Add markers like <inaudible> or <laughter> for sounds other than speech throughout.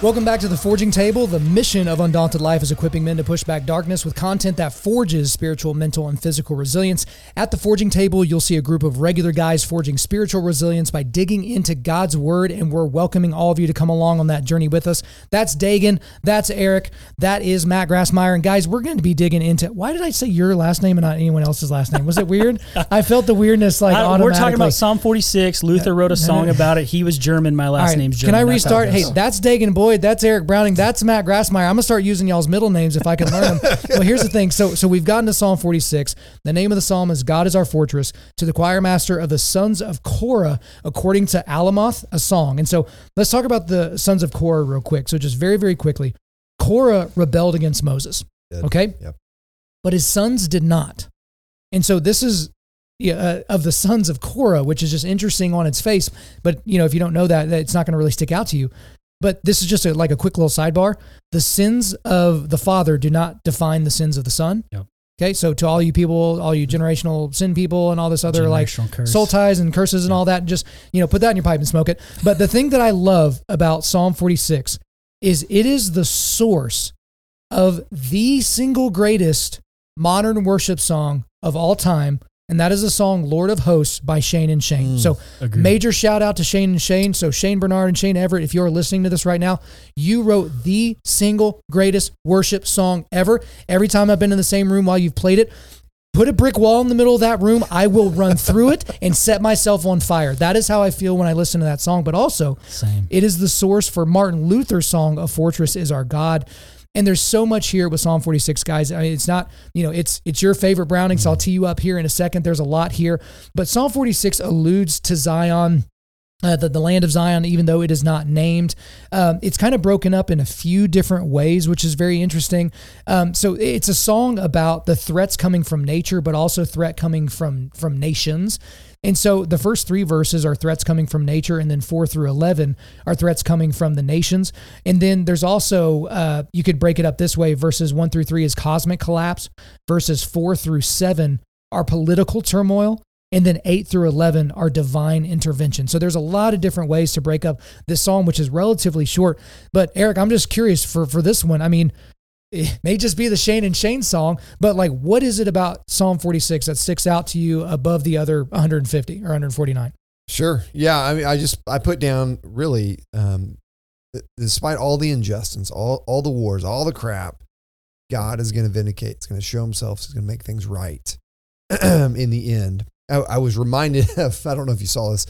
Welcome back to the Forging Table. The mission of Undaunted Life is equipping men to push back darkness with content that forges spiritual, mental, and physical resilience. At the Forging Table, you'll see a group of regular guys forging spiritual resilience by digging into God's Word, and we're welcoming all of you to come along on that journey with us. That's Dagan. That's Eric. That is Matt Grassmeyer. And guys, we're going to be digging into why did I say your last name and not anyone else's last name? Was it weird? <laughs> I felt the weirdness like I- we're talking about Psalm 46. Luther wrote a song about it. He was German. My last right, name's German. Can I restart? Hey, that's Dagan Boyd. That's Eric Browning. That's Matt Grassmeyer. I'm gonna start using y'all's middle names if I can learn them. <laughs> well, here's the thing. So, so we've gotten to Psalm 46. The name of the psalm is "God is our fortress." To the choir master of the sons of Korah, according to Alamoth, a song. And so, let's talk about the sons of Korah real quick. So, just very, very quickly, Korah rebelled against Moses. Okay. Yep. But his sons did not. And so this is yeah, uh, of the sons of Korah, which is just interesting on its face. But you know, if you don't know that, that it's not going to really stick out to you. But this is just a, like a quick little sidebar. The sins of the father do not define the sins of the son. Yep. Okay, so to all you people, all you generational sin people, and all this other like curse. soul ties and curses and all that, just you know, put that in your pipe and smoke it. But the thing that I love about Psalm 46 is it is the source of the single greatest modern worship song of all time, and that is the song "Lord of Hosts" by Shane and Shane. Mm. So, Agreed. major shout out to Shane and Shane. So, Shane Barnard and Shane Everett, if you're listening to this right now, you wrote the single greatest worship song ever. Every time I've been in the same room while you've played it. Put a brick wall in the middle of that room. I will run <laughs> through it and set myself on fire. That is how I feel when I listen to that song. But also, Same. it is the source for Martin Luther's song, A Fortress is Our God. And there's so much here with Psalm 46, guys. I mean, it's not, you know, it's it's your favorite Browning, so I'll tee you up here in a second. There's a lot here. But Psalm 46 alludes to Zion. Uh, the, the land of Zion, even though it is not named, um, it's kind of broken up in a few different ways, which is very interesting. Um, so it's a song about the threats coming from nature, but also threat coming from from nations. And so the first three verses are threats coming from nature, and then four through 11 are threats coming from the nations. And then there's also, uh, you could break it up this way verses one through three is cosmic collapse, verses four through seven are political turmoil. And then eight through 11 are divine intervention. So there's a lot of different ways to break up this psalm, which is relatively short. But Eric, I'm just curious for, for this one. I mean, it <laughs> may just be the Shane and Shane song, but like, what is it about Psalm 46 that sticks out to you above the other 150 or 149? Sure. Yeah. I mean, I just I put down really, um, despite all the injustice, all all the wars, all the crap, God is going to vindicate. It's going to show Himself. He's going to make things right <clears throat> in the end. I, I was reminded <laughs> of. I don't know if you saw this.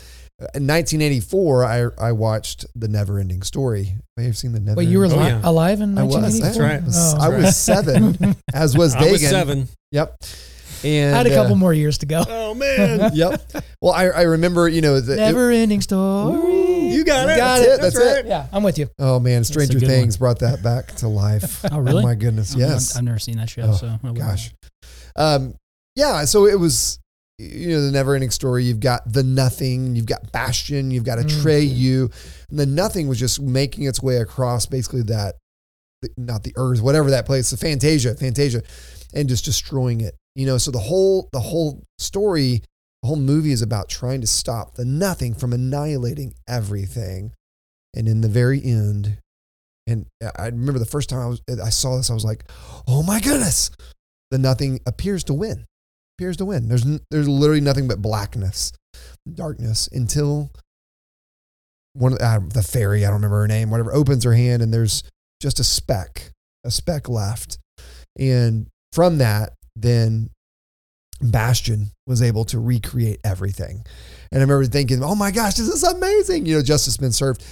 In 1984, I I watched the Never Ending Story. Have you seen the Never? Wait, you were Ending Oh, li- yeah. alive in I was. 1984? That's right. <laughs> I was, Oh. I was seven, as was Dagan. I was seven. Yep. And I had a couple uh, more years to go. Oh man, <laughs> Yep. Well, I, I remember, you know, the, it- Never ending story. you got it. Got That's it. it. That's it. Yeah, I'm with you. Oh man, Stranger good Things brought that back to life. <laughs> Oh, really? Oh my goodness, yes. I've never seen that show. Oh, so I. Gosh. Um, yeah, so it was you know the never ending story. You've got the nothing, you've got Bastian, you've got mm-hmm. Atreyu. And the nothing was just making its way across basically that not the earth, whatever that place, the Fantasia, Fantasia, and just destroying it. You know, so the whole the whole story, the whole movie is about trying to stop the nothing from annihilating everything. And in the very end, and I remember the first time I was I saw this, I was like, "Oh my goodness!" The nothing appears to win. Appears to win. There's there's literally nothing but blackness, darkness until one of the, uh, the fairy I don't remember her name, whatever, opens her hand and there's just a speck, a speck left, and from that, then Bastian was able to recreate everything. And I remember thinking, "Oh my gosh, this is amazing!" You know, justice been served.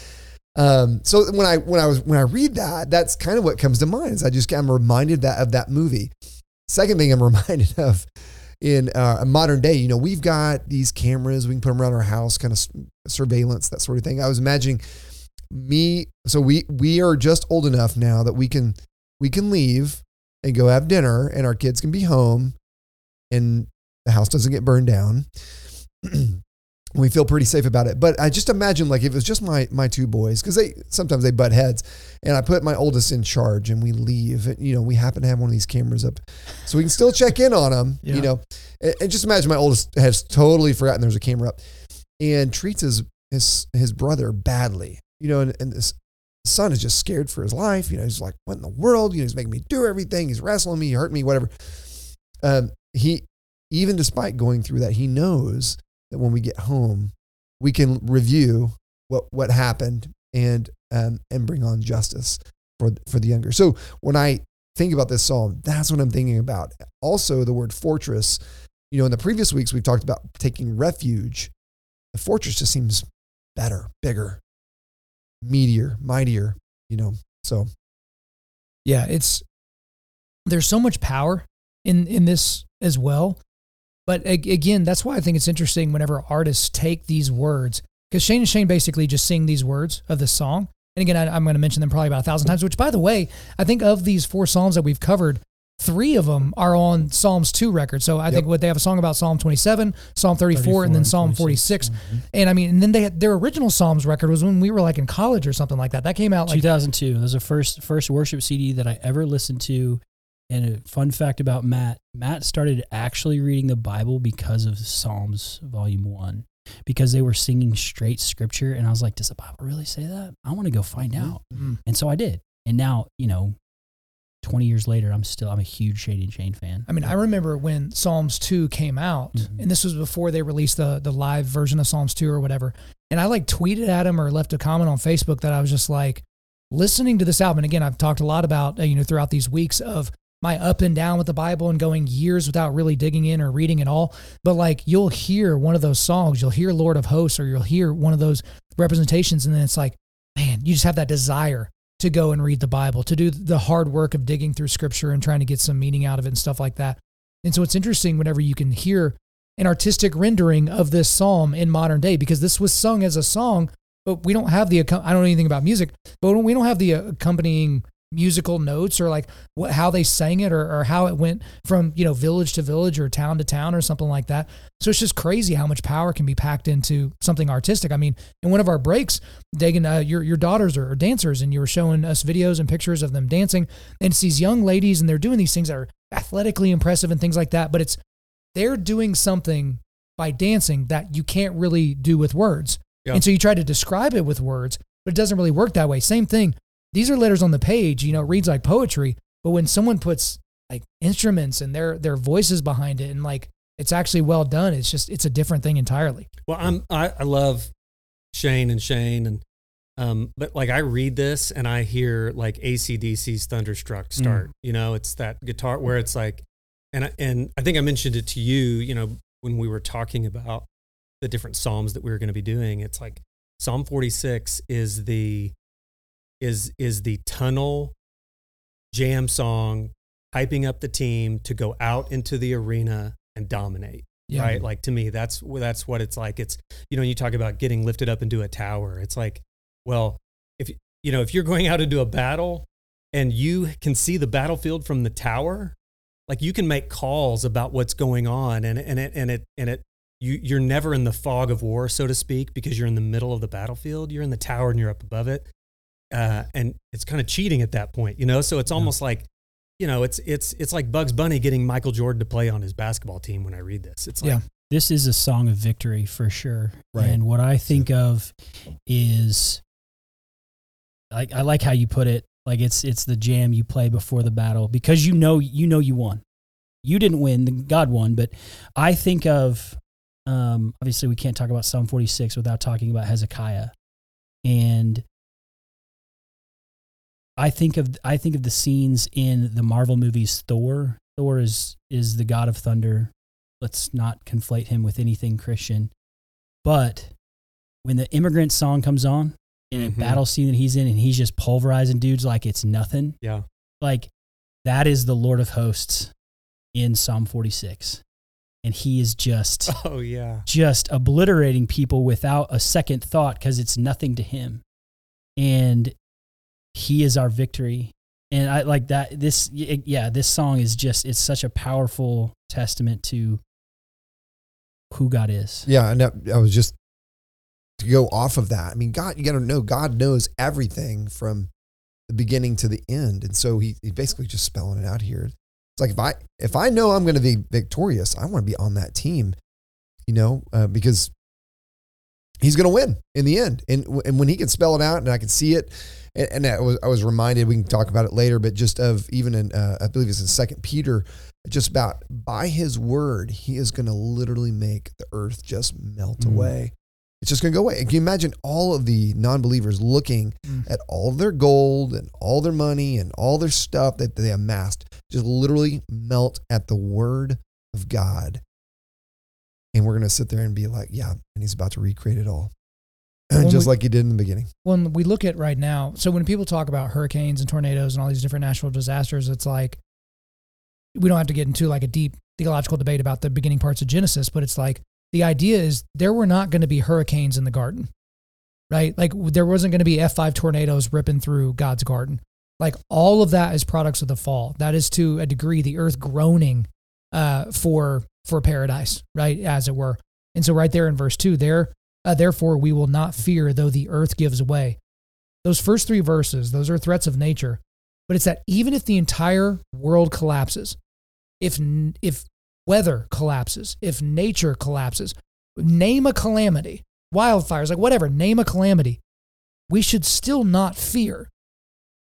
Um, so when I when I was when I read that, that's kind of what comes to mind. Is I just I'm reminded that of that movie. Second thing I'm <laughs> reminded of in uh, modern day, you know, we've got these cameras. We can put them around our house, kind of surveillance, that sort of thing. I was imagining me. So we we are just old enough now that we can we can leave and go have dinner, and our kids can be home, and the house doesn't get burned down. <clears throat> we feel pretty safe about it. But I just imagine like if it was just my my two boys, because they sometimes they butt heads, and I put my oldest in charge and we leave. And, you know, we happen to have one of these cameras up, so we can still check in on them. Yeah. You know, and, and just imagine my oldest has totally forgotten there's a camera up, and treats his his his brother badly. You know, and, and this son is just scared for his life. You know, he's like, what in the world? You know, he's making me do everything. He's wrestling me, hurting me, whatever. Um, he even despite going through that, he knows that when we get home, we can review what what happened and um, and bring on justice for for the younger. So when I think about this psalm, that's what I'm thinking about. Also, the word fortress. You know, in the previous weeks we've talked about taking refuge. The fortress just seems better, bigger, meatier, mightier. You know, so Yeah, it's there's so much power in in this as well. But again, that's why I think it's interesting whenever artists take these words because Shane and Shane basically just sing these words of this song. And again, I, I'm going to mention them probably about a thousand times. Which, by the way, I think of these four psalms that we've covered, three of them are on Psalms two record. So I think what they have a song about Psalm 27, Psalm 34, and then Psalm 46. Mm-hmm. And I mean, and then they had, their original Psalms record was when we were like in college or something like that. That came out like 2002. That was the first first worship CD that I ever listened to. And a fun fact about Matt: Matt started actually reading the Bible because of Psalms Volume One, because they were singing straight Scripture, and I was like, "Does the Bible really say that? I want to go find out." Mhm. And so I did. And now, you know, 20 years later, I'm still I'm a huge Shane and Shane fan. I mean, I remember when Psalms 2 came out, Mhm. and this was before they released the the live version of Psalms 2 or whatever. And I like tweeted at him or left a comment on Facebook that I was just like listening to this album. And again, I've talked a lot about, uh, you know, throughout these weeks of my up and down with the Bible and going years without really digging in or reading at all. But like you'll hear one of those songs, you'll hear Lord of Hosts or you'll hear one of those representations. And then it's like, man, you just have that desire to go and read the Bible, to do the hard work of digging through scripture and trying to get some meaning out of it and stuff like that. And so it's interesting whenever you can hear an artistic rendering of this psalm in modern day because this was sung as a song, but we don't have the, I don't know anything about music, but we don't have the accompanying musical notes or like what, how they sang it or, or how it went from, you know, village to village or town to town or something like that. So it's just crazy how much power can be packed into something artistic. I mean, in one of our breaks, Dagan, uh, your your daughters are, are dancers, and you were showing us videos and pictures of them dancing, and it's these young ladies, and they're doing these things that are athletically impressive and things like that. But it's they're doing something by dancing that you can't really do with words, Yeah. and so you try to describe it with words, but it doesn't really work that way. Same thing. These are letters on the page, you know, it reads like poetry, but when someone puts like instruments and their their voices behind it, and like it's actually well done, it's just it's a different thing entirely. Well, I'm I, I love Shane and Shane and um, but like I read this and I hear like ACDC's Thunderstruck start. You know, it's that guitar where it's like, and I, and I think I mentioned it to you. You know, when we were talking about the different psalms that we were going to be doing, it's like Psalm 46 is the is is the tunnel jam song hyping up the team to go out into the arena and dominate Yeah. right? Like to me that's that's what it's like. It's you know you talk about getting lifted up into a tower. It's like well if you know if you're going out into a battle and you can see the battlefield from the tower like you can make calls about what's going on and and it and it and it you you're never in the fog of war so to speak because you're in the middle of the battlefield. You're in the tower and you're up above it uh, and it's kind of cheating at that point you know so it's almost like you know it's it's it's like bugs bunny getting michael jordan to play on his basketball team when i read this it's like Yeah. this is a song of victory for sure. Right. And what I think of is like I like how you put it. Like it's it's the jam you play before the battle because you know you know you won. You didn't win, God won, but I think of um obviously we can't talk about Psalm 46 without talking about Hezekiah. And I think of I think of the scenes in the Marvel movies Thor. Thor is is the god of thunder. Let's not conflate him with anything Christian. But when the immigrant song comes on in a Mhm. battle scene that he's in and he's just pulverizing dudes like it's nothing, yeah like that is the Lord of hosts in Psalm 46. And he is just <laughs> oh yeah just obliterating people without a second thought because it's nothing to him. And he is our victory. And I like that. This, yeah, this song is just, it's such a powerful testament to who God is. Yeah, and I was just to go off of that. I mean, God, you got to know God knows everything from the beginning to the end, and so he he basically just spelling it out here. It's like if I if I know I'm going to be victorious, I want to be on that team, you know, uh, because he's going to win in the end. And and when he can spell it out and I can see it, and, and I was I was reminded we can talk about it later, but just of even in uh, I believe it's in Second Peter, just about by his word he is going to literally make the earth just melt Mm. away. It's just going to go away. And can you imagine all of the non-believers looking Mm. at all of their gold and all their money and all their stuff that they amassed just literally melt at the word of God. And we're going to sit there and be like, yeah, and he's about to recreate it all. Just we- like you did in the beginning. when we look at right now, so when people talk about hurricanes and tornadoes and all these different natural disasters, it's like we don't have to get into like a deep theological debate about the beginning parts of Genesis, but it's like the idea is there were not going to be hurricanes in the garden, right? Like there wasn't going to be F5 tornadoes ripping through God's garden. Like all of that is products of the fall. That is to a degree the earth groaning uh, for for paradise, right, as it were. And so right there in verse two, there uh, therefore we will not fear though the earth gives way. Those first three verses, those are threats of nature, but it's that even if the entire world collapses, if if weather collapses, if nature collapses, name a calamity, wildfires, like whatever, name a calamity, we should still not fear.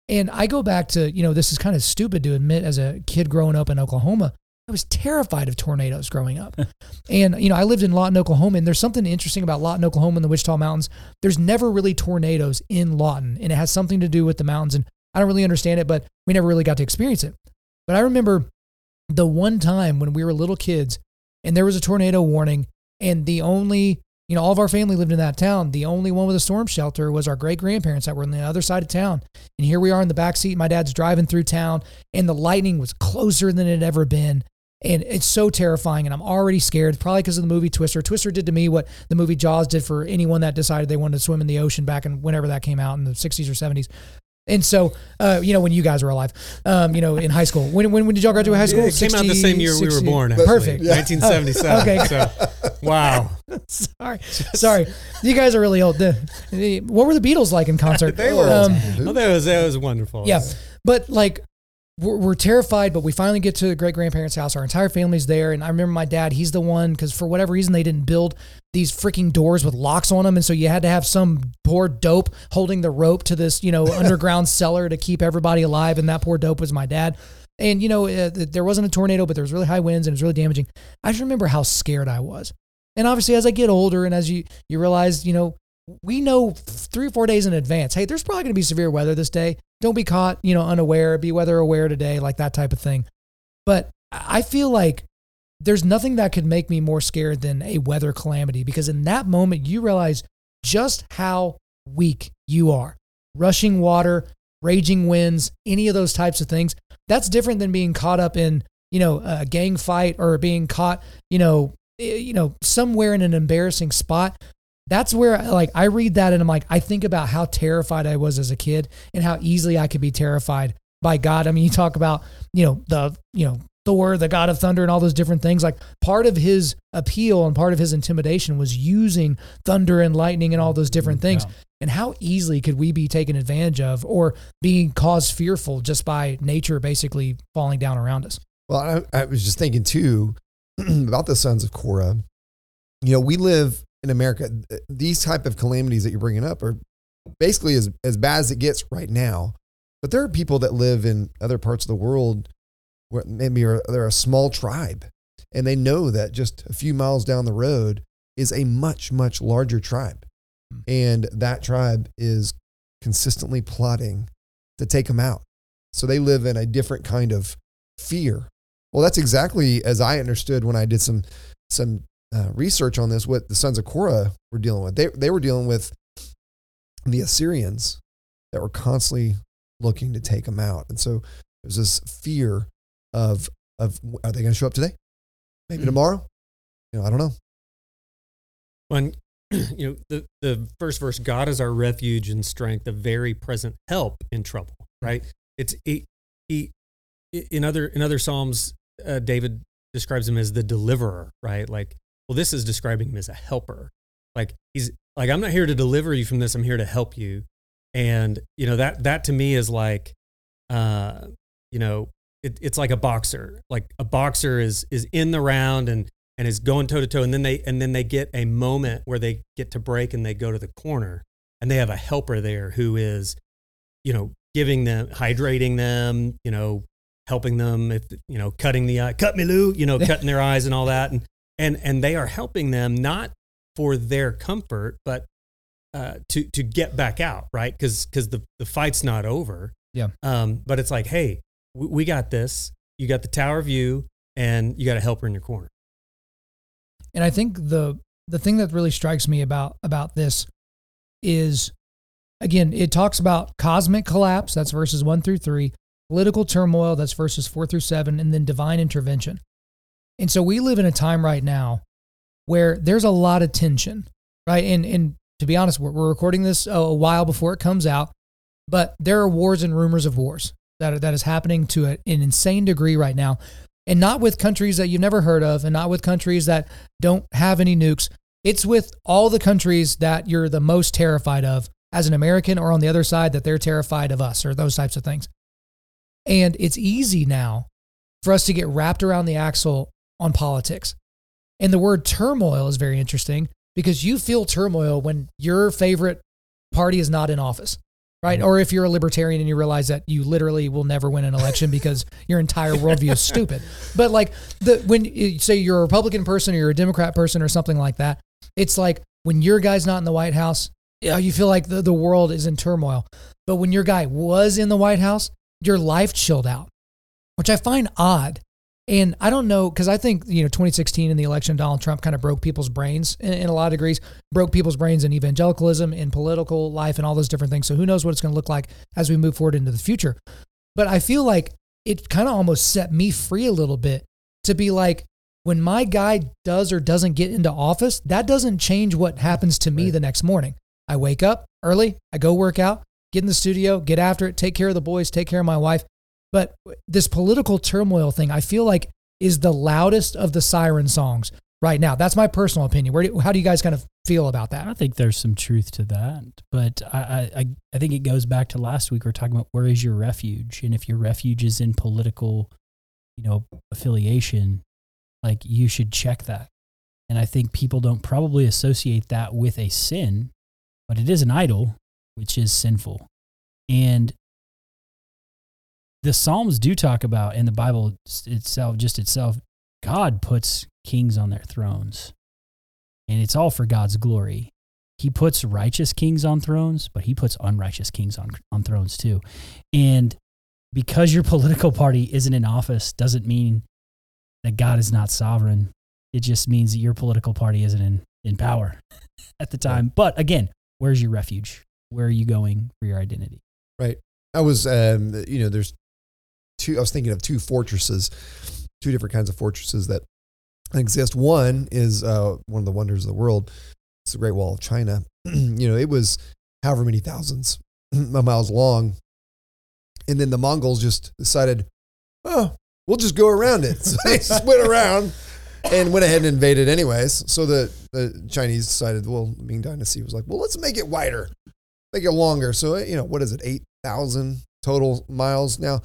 And I go back to, you know, this is kind of stupid to admit as a kid growing up in Oklahoma. I was terrified of tornadoes growing up. <laughs> and, you know, I lived in Lawton, Oklahoma, and there's something interesting about Lawton, Oklahoma and the Wichita Mountains. There's never really tornadoes in Lawton, and it has something to do with the mountains. And I don't really understand it, but we never really got to experience it. But I remember the one time when we were little kids and there was a tornado warning, and the only, you know, all of our family lived in that town. The only one with a storm shelter was our great grandparents that were on the other side of town. And here we are in the back seat. My dad's driving through town, and the lightning was closer than it had ever been. And it's so terrifying, and I'm already scared, probably because of the movie Twister. Twister did to me what the movie Jaws did for anyone that decided they wanted to swim in the ocean back in whenever that came out in the 60s or 70s. And so, uh, you know, when you guys were alive, um, you know, in high school. When, when, when did y'all graduate high school? It came out the same year we were born. Actually, Perfect. 1977. <laughs> Okay. So, wow. <laughs> sorry, sorry. You guys are really old. The, the- what were the Beatles like in concert? They were. Um, Well, that was that was wonderful. yeah, but like we're, we're terrified, but we finally get to the great grandparents' house. Our entire family's there, and I remember my dad. He's the one because for whatever reason they didn't build these freaking doors with locks on them, and so you had to have some poor dope holding the rope to this you know <laughs> underground cellar to keep everybody alive. And that poor dope was my dad. And you know uh, there wasn't a tornado, but there was really high winds and it was really damaging. I just remember how scared I was. And obviously, as I get older and as you you realize, you know, we know three or four days in advance. Hey, there's probably going to be severe weather this day. Don't be caught, you know, unaware. Be weather aware today, like that type of thing. But I feel like there's nothing that could make me more scared than a weather calamity because in that moment you realize just how weak you are. Rushing water, raging winds, any of those types of things. That's different than being caught up in, you know, a gang fight or being caught, you know, eh, you know, somewhere in an embarrassing spot. That's where like I read that and I'm like I think about how terrified I was as a kid and how easily I could be terrified by God. I mean, you talk about, you know, the, you know, Thor, the god of thunder, and all those different things. Like part of his appeal and part of his intimidation was using thunder and lightning and all those different things. Yeah. And how easily could we be taken advantage of or being caused fearful just by nature basically falling down around us? Well, I, I was just thinking too <clears throat> about the sons of Korah. You know, we live in America. These type of calamities that you're bringing up are basically as, as bad as it gets right now. But there are people that live in other parts of the world where maybe are, they're a small tribe and they know that just a few miles down the road is a much, much larger tribe. Hmm. And that tribe is consistently plotting to take them out. So they live in a different kind of fear. Well, that's exactly as I understood when I did some some uh, research on this. What the sons of Korah were dealing with, they they were dealing with the Assyrians that were constantly looking to take them out, and so there's this fear of of are they going to show up today? Maybe Mhm. tomorrow? You know, I don't know. When <clears throat> you know the the first verse, God is our refuge and strength, a very present help in trouble. Right? It's he, he in other in other psalms, uh, David describes him as the deliverer, right? Like, well, this is describing him as a helper. Like he's like, I'm not here to deliver you from this. I'm here to help you. And you know that that to me is like, uh, you know, it, it's like a boxer. Like a boxer is is in the round and and is going toe to toe, and then they and then they get a moment where they get to break and they go to the corner, and they have a helper there who is, you know, giving them, hydrating them, you know, helping them if you know, cutting the eye, cut me Lou, you know, <laughs> cutting their eyes and all that, and and and they are helping them not for their comfort, but uh, to to get back out, right? Because because the the fight's not over. Yeah. Um, but it's like, hey, we, we got this. You got the tower view, and you got a helper in your corner. And I think the the thing that really strikes me about about this is again, it talks about cosmic collapse, that's verses 1 through 3, political turmoil, that's verses 4 through 7, and then divine intervention. And so we live in a time right now where there's a lot of tension, right? And and to be honest, we're, we're recording this a while before it comes out, but there are wars and rumors of wars that are, that is happening to an insane degree right now and not with countries that you've never heard of and not with countries that don't have any nukes. It's with all the countries that you're the most terrified of as an American or on the other side that they're terrified of us or those types of things. And it's easy now for us to get wrapped around the axle on politics. And the word turmoil is very interesting because you feel turmoil when your favorite party is not in office right? Mm-hmm. Or if you're a libertarian and you realize that you literally will never win an election because <laughs> your entire worldview is stupid. But like the when you say you're a Republican person or you're a Democrat person or something like that, it's like when your guy's not in the White House, yeah, you feel like the, the world is in turmoil. But when your guy was in the White House, your life chilled out, which I find odd. And I don't know, because I think, you know, 2016 in the election, Donald Trump kind of broke people's brains in, in, a lot of degrees, broke people's brains in evangelicalism, in political life, and all those different things. So who knows what it's going to look like as we move forward into the future. But I feel like it kind of almost set me free a little bit to be like, when my guy does or doesn't get into office, that doesn't change what happens to me right. the next morning. I wake up early, I go work out, get in the studio, get after it, take care of the boys, take care of my wife, but this political turmoil thing, I feel like is the loudest of the siren songs right now. That's my personal opinion. Where do, how do you guys kind of feel about that? I think there's some truth to that, but I, I, I think it goes back to last week. We are talking about where is your refuge, and if your refuge is in political, you know, affiliation, like you should check that. And I think people don't probably associate that with a sin, but it is an idol, which is sinful. And the Psalms do talk about, in the Bible itself, just itself, God puts kings on their thrones. And it's all for God's glory. He puts righteous kings on thrones, but he puts unrighteous kings on, on thrones too. And because your <laughs> political party isn't in office doesn't mean that God is not sovereign. It just means that your political party isn't in, in power <laughs> at the time. But again, where's your refuge? Where are you going for your identity? Right. I was, um, you know, there's two, I was thinking of two fortresses, two different kinds of fortresses that exist. One is uh, one of the wonders of the world. It's the Great Wall of China. <clears throat> you know, it was however many thousands <clears throat> of miles long. And then the Mongols just decided, oh, we'll just go around it. <laughs> So they just went around and went ahead and invaded anyways. So the, the Chinese decided, well, the Ming Dynasty was like, well, let's make it wider, make it longer. So, you know, what is it, 8,000 total miles now?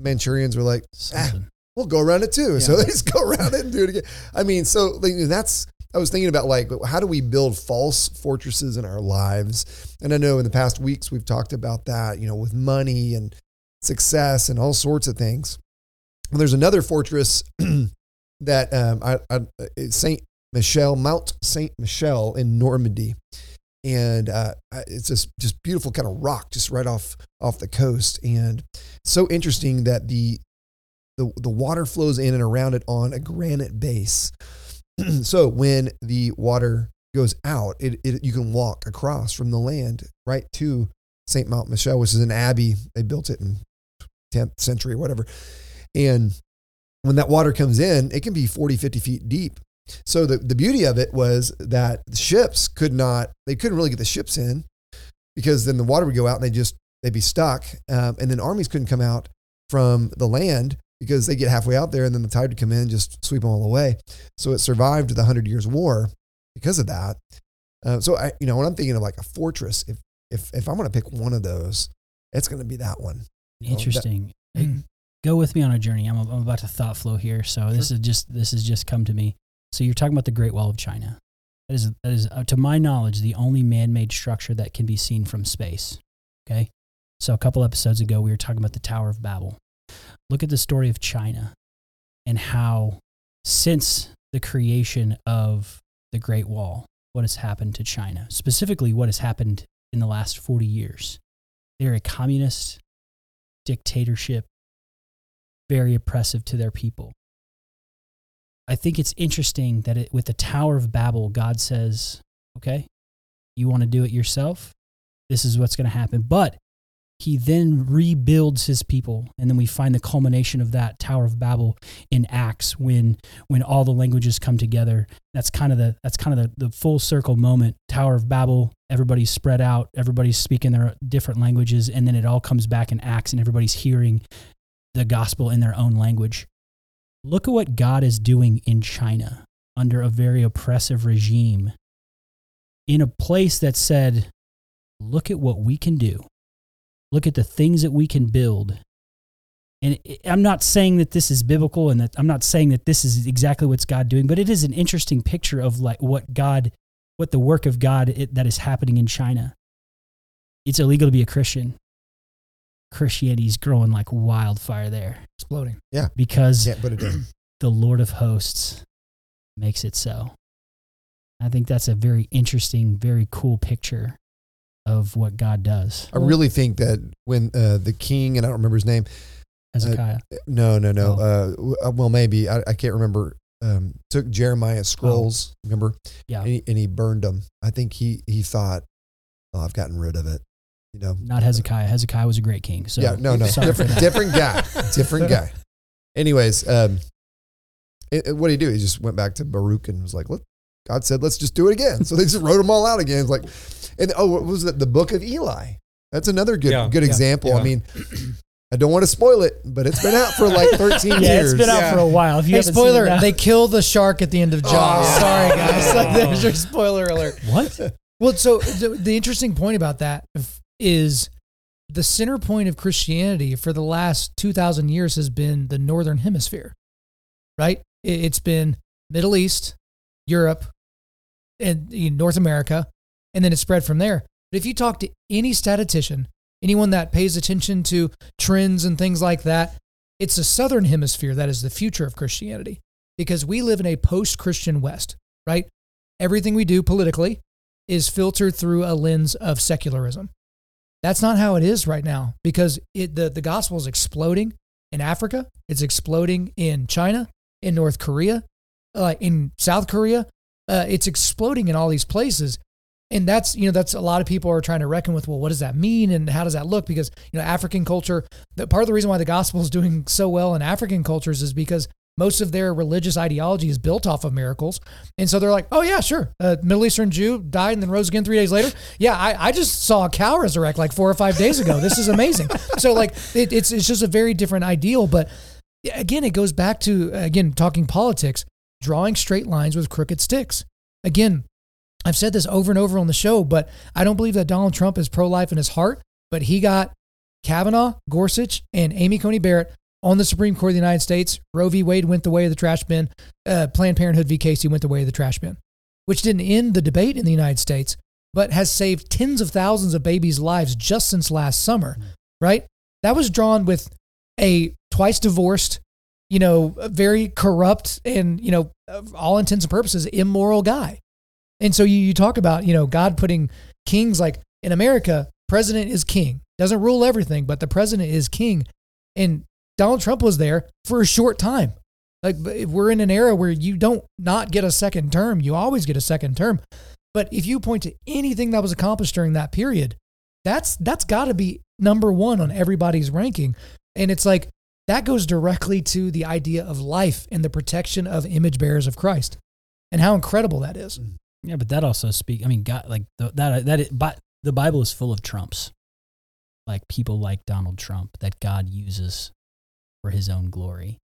Manchurians were like, ah, we'll go around it too. Yeah. So they just go around it and do it again. I mean, so like, that's, I was thinking about like, how do we build false fortresses in our lives? And I know in the past weeks we've talked about that, you know, with money and success and all sorts of things. Well, there's another fortress <clears throat> that um, I, I, Saint Michel, Mount Saint Michel in Normandy, and uh, it's this just beautiful kind of rock just right off off the coast, and so interesting that the the the water flows in and around it on a granite base. <clears throat> so when the water goes out, it, it you can walk across from the land right to Saint Mount Michel, which is an abbey. They built it in 10th century or whatever. And when that water comes in, it can be 40, 50 feet deep. So the, the beauty of it was that the ships could not, they couldn't really get the ships in because then the water would go out and they just, they'd be stuck. Um, and then armies couldn't come out from the land because they get halfway out there and then the tide would come in and just sweep them all away. So it survived the Hundred Years' War because of that. Uh, so I, you know, when I'm thinking of like a fortress, if if if I'm going to pick one of those, it's going to be that one. that- Interesting. Hey, <clears throat> Mm. Go with me on a journey. I'm, I'm about to thought flow here. So this is just this has just come to me. So you're talking about the Great Wall of China. That is that is uh, to my knowledge the only man-made structure that can be seen from space. Okay. So a couple episodes ago we were talking about the Tower of Babel. Look at the story of China and how since the creation of the Great Wall, what has happened to China? Specifically what has happened in the last 40 years. They're a communist dictatorship, very oppressive to their people. I think it's interesting that it, with the Tower of Babel, God says, okay, you want to do it yourself? This is what's going to happen. But he then rebuilds his people. And then we find the culmination of that Tower of Babel in Acts when, when all the languages come together. That's kind of the, that's kind of the, the full circle moment. Tower of Babel, everybody's spread out, everybody's speaking their different languages. And then it all comes back in Acts and everybody's hearing the gospel in their own language. Look at what God is doing in China under a very oppressive regime in a place that said, look at what we can do. Look at the things that we can build. And I'm not saying that this is biblical and that I'm not saying that this is exactly what's God doing, but it is an interesting picture of like what God, what the work of God that is happening in China. It's illegal to be a Christian. Christianity's growing like wildfire there Exploding. Yeah. Because Can't put it <clears throat> the Lord of hosts makes it so. I think that's a very interesting, very cool picture of what God does. I really think that when uh, the king and I don't remember his name. Hezekiah. No, no, no. Oh. Uh, uh, well, maybe I, I can't remember. Um, took Jeremiah's scrolls. Remember? yeah. and he, and he burned them. I think he he thought, "Oh, I've gotten rid of it." You know, Not Hezekiah. Hezekiah was a great king. So yeah, no, no, different different guy, <laughs> different guy. Anyways, um, it, it- what did he do? He just went back to Baruch and was like, "Look, God said, let's just do it again." So they just wrote them all out again. It's like, and oh, what was that? The Book of Eli. That's another good Yeah, good yeah, example. I mean. <clears throat> I don't want to spoil it, but it's been out for like <laughs> 13 Yeah, years. it's been out Yeah. for a while. If you Hey, haven't seen spoiler! it They kill the shark at the end of Jaws. Oh. Sorry, guys. <laughs> Like, there's your spoiler alert. what? Well, so the, the interesting point about that is the center point of Christianity for the last 2,000 years has been the Northern Hemisphere, right? It- It's been Middle East, Europe, and North America, and then it spread from there. But if you talk to any statistician, anyone that pays attention to trends and things like that, it's the Southern Hemisphere that is the future of Christianity because we live in a post Christian West, right? Everything we do politically is filtered through a lens of secularism. That's not how it is right now because it, the, the gospel is exploding in Africa, it's exploding in China, in North Korea, uh, in South Korea. Uh, it's exploding in all these places. And that's, you know, that's a lot of people are trying to reckon with, well, what does that mean? And how does that look? Because, you know, African culture, the, part of the reason why the gospel is doing so well in African cultures is because most of their religious ideology is built off of miracles. And so they're like, oh, yeah, sure. A Middle Eastern Jew died and then rose again three days later. Yeah, I, I just saw a cow resurrect like four or five days ago. This is amazing. <laughs> so, like, it, it's, it's just a very different ideal. But again, it goes back to, again, talking politics, drawing straight lines with crooked sticks. Again, I've said this over and over on the show, but I don't believe that Donald Trump is pro life in his heart, but he got Kavanaugh, Gorsuch, and Amy Coney Barrett on the Supreme Court of the United States. Roe v. Wade went the way of the trash bin. Uh, Planned Parenthood v. Casey went the way of the trash bin, which didn't end the debate in the United States, but has saved tens of thousands of babies' lives just since last summer, right? That was drawn with a twice divorced, you know, very corrupt and, you know, all intents and purposes, immoral guy. And so you, you talk about, you know, God putting kings like in America, president is king, doesn't rule everything, but the president is king. And Donald Trump was there for a short time. Like we're in an era where you don't not get a second term, you always get a second term. But if you point to anything that was accomplished during that period, that's that's got to be number 1 on everybody's ranking. And it's like that goes directly to the idea of life and the protection of image bearers of Christ. And how incredible that is. Mm. Yeah, but that also speak. I mean, God, like the, that that it, but the Bible is full of trumps, like people like Donald Trump that God uses for his own glory.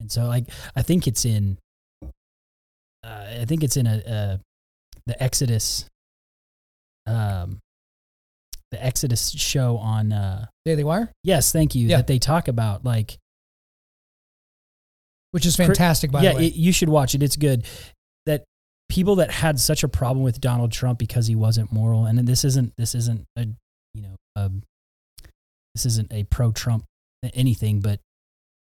And so like I think it's in uh, I think it's in a, a the Exodus um the Exodus show on uh Daily Wire, yes, thank you Yeah. that they talk about like which is fantastic, by yeah, the way. it, you should watch it. It's good. That people that had such a problem with Donald Trump because he wasn't moral, and this isn't this isn't a you know a, this isn't a pro Trump anything, but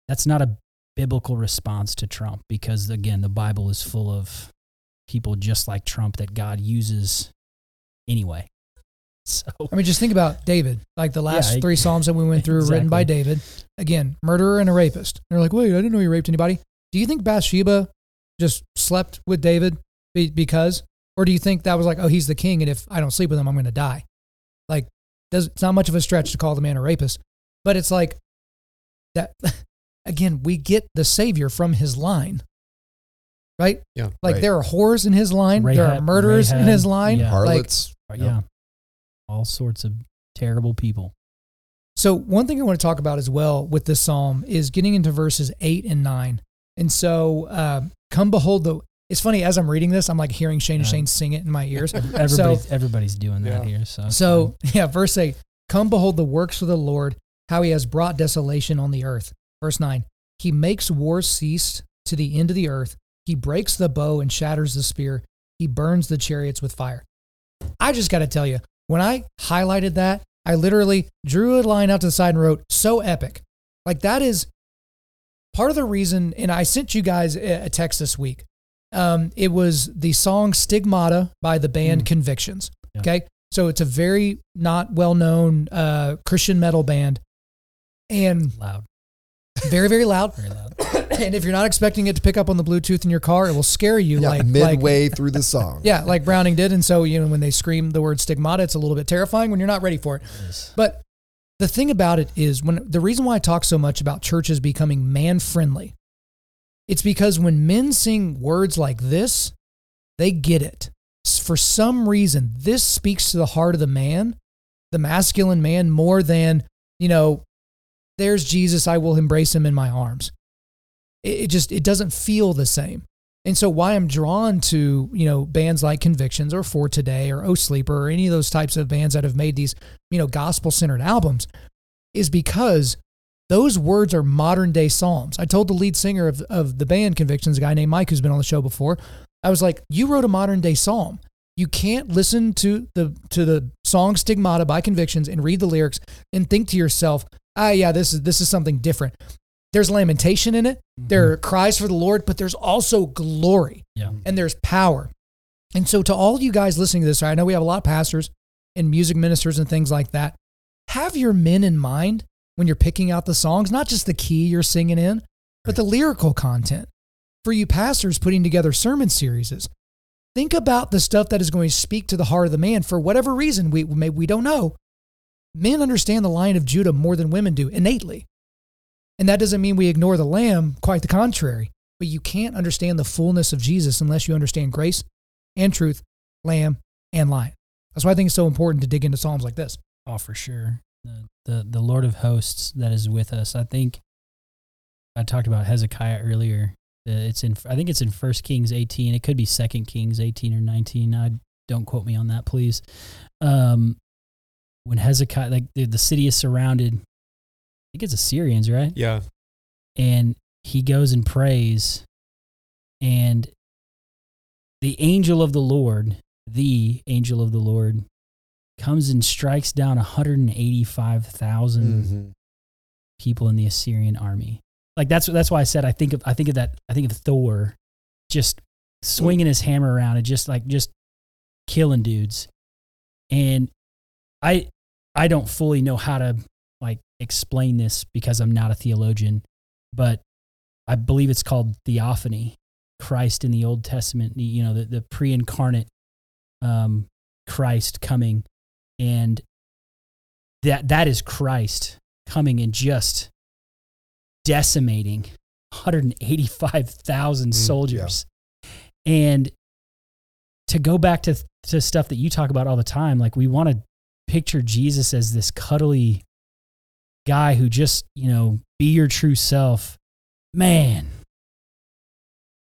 that's not a biblical response to Trump because again, the Bible is full of people just like Trump that God uses anyway. <laughs> So I mean, just think about David. Like the last Yeah, three Psalms that we went through, were written by David. Again, murderer and a rapist. And they're like, wait, I didn't know he raped anybody. Do you think Bathsheba just slept with David because? Or do you think that was like, oh, he's the king, and if I don't sleep with him, I'm going to die? Like, does, it's not much of a stretch to call the man a rapist. But it's like that, <laughs> again, we get the Savior from his line, right? Yeah. Like Right. there are whores in his line, there are Rahab- murderers in his line. yeah. Like, Harlots. yeah, all sorts of terrible people. So one thing I want to talk about as well with this psalm is getting into verses eight and nine. And so, um, come behold the. It's funny as I'm reading this, I'm like hearing Shane and Shane sing it in my ears. <laughs> Everybody's everybody's doing that Yeah. here. So So yeah, verse eight: Come behold the works of the Lord, how He has brought desolation on the earth. Verse nine: He makes war cease to the end of the earth. He breaks the bow and shatters the spear. He burns the chariots with fire. I just got to tell you, when I highlighted that, I literally drew a line out to the side and wrote, "So epic!" Like that is part of the reason. And I sent you guys a a text this week. Um, it was the song "Stigmata" by the band Mm. Convictions. Yeah. Okay, so it's a very not well known uh, Christian metal band, and loud, very very loud. very loud. <coughs> and if you're not expecting it to pick up on the Bluetooth in your car, it will scare you Yeah, like like midway through the song. <laughs> yeah, like Browning did. And so you know when they scream the word stigmata, it's a little bit terrifying when you're not ready for it. Yes. But the thing about it is when the reason why I talk so much about churches becoming man friendly, it's because when men sing words like this, they get it. For some reason, this speaks to the heart of the man, the masculine man, more than, you know, there's Jesus, I will embrace him in my arms. It, it just it doesn't feel the same. And so why I'm drawn to, you know, bands like Convictions or For Today or Oh Sleeper or any of those types of bands that have made these, you know, gospel centered albums is because those words are modern day psalms. I told the lead singer of, of the band Convictions, a guy named Mike who's been on the show before, I was like, you wrote a modern day psalm. You can't listen to the to the song Stigmata by Convictions and read the lyrics and think to yourself, ah yeah, this is this is something different. There's lamentation in it. There are cries for the Lord, but there's also glory Yeah. and there's power. And so, to all you guys listening to this, I know we have a lot of pastors and music ministers and things like that. Have your men in mind when you're picking out the songs, not just the key you're singing in, but the lyrical content. For you pastors putting together sermon series, think about the stuff that is going to speak to the heart of the man for whatever reason we maybe we don't know. Men understand the Lion of Judah more than women do innately. And that doesn't mean we ignore the lamb, quite the contrary. But you can't understand the fullness of Jesus unless you understand grace and truth, lamb and lion. That's why I think it's so important to dig into Psalms like this. Oh, for sure. The, the the Lord of Hosts that is with us. I think I talked about Hezekiah earlier. Uh, It's in I think it's in First Kings 18. It could be Second Kings 18 or 19. I don't quote me on that, please. Um, when Hezekiah, like the, the city is surrounded, I think it's Assyrians, right? Yeah. and he goes and prays and the angel of the lord the angel of the lord comes and strikes down 185,000 Mhm. people in the Assyrian army like that's that's why I said I think of I think of that I think of Thor just swinging his hammer around and just like just killing dudes and I I don't fully know how to like explain this because I'm not a theologian but I believe it's called theophany. Christ in the Old Testament, the- you know, the, the pre incarnate um, Christ coming. And that that is Christ coming and just decimating 185,000 Mm, soldiers. And to go back to, to stuff that you talk about all the time, like we want to picture Jesus as this cuddly guy who just, you know, be your true self. Man,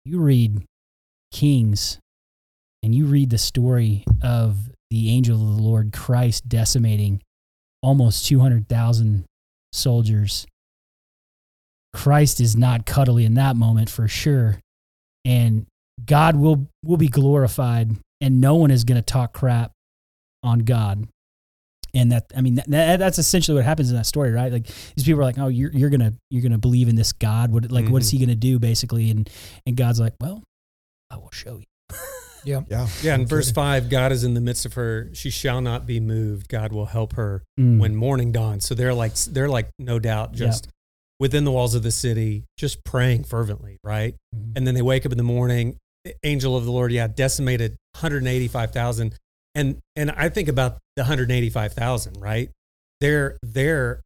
you read Kings and you read the story of the angel of the Lord Christ decimating almost 200,000 soldiers. Christ is not cuddly in that moment for sure. And God will will be glorified and no one is going to talk crap on God. And that I mean that, that- that's essentially what happens in that story, right? Like these people are like, "Oh, you're you're going to you're going to believe in this God. What like what is he going to do basically?" And and God's like, "Well, I will show you." <laughs> Yeah. Yeah, yeah in verse five, God is in the midst of her. She shall not be moved. God will help her Mm. when morning dawns. So they're like they're like no doubt Yeah. just within the walls of the city, just praying fervently, right? Mhm. And then they wake up in the morning. the Angel of the Lord, yeah, decimated 185,000. And and I think about the 185,000, right? They're they're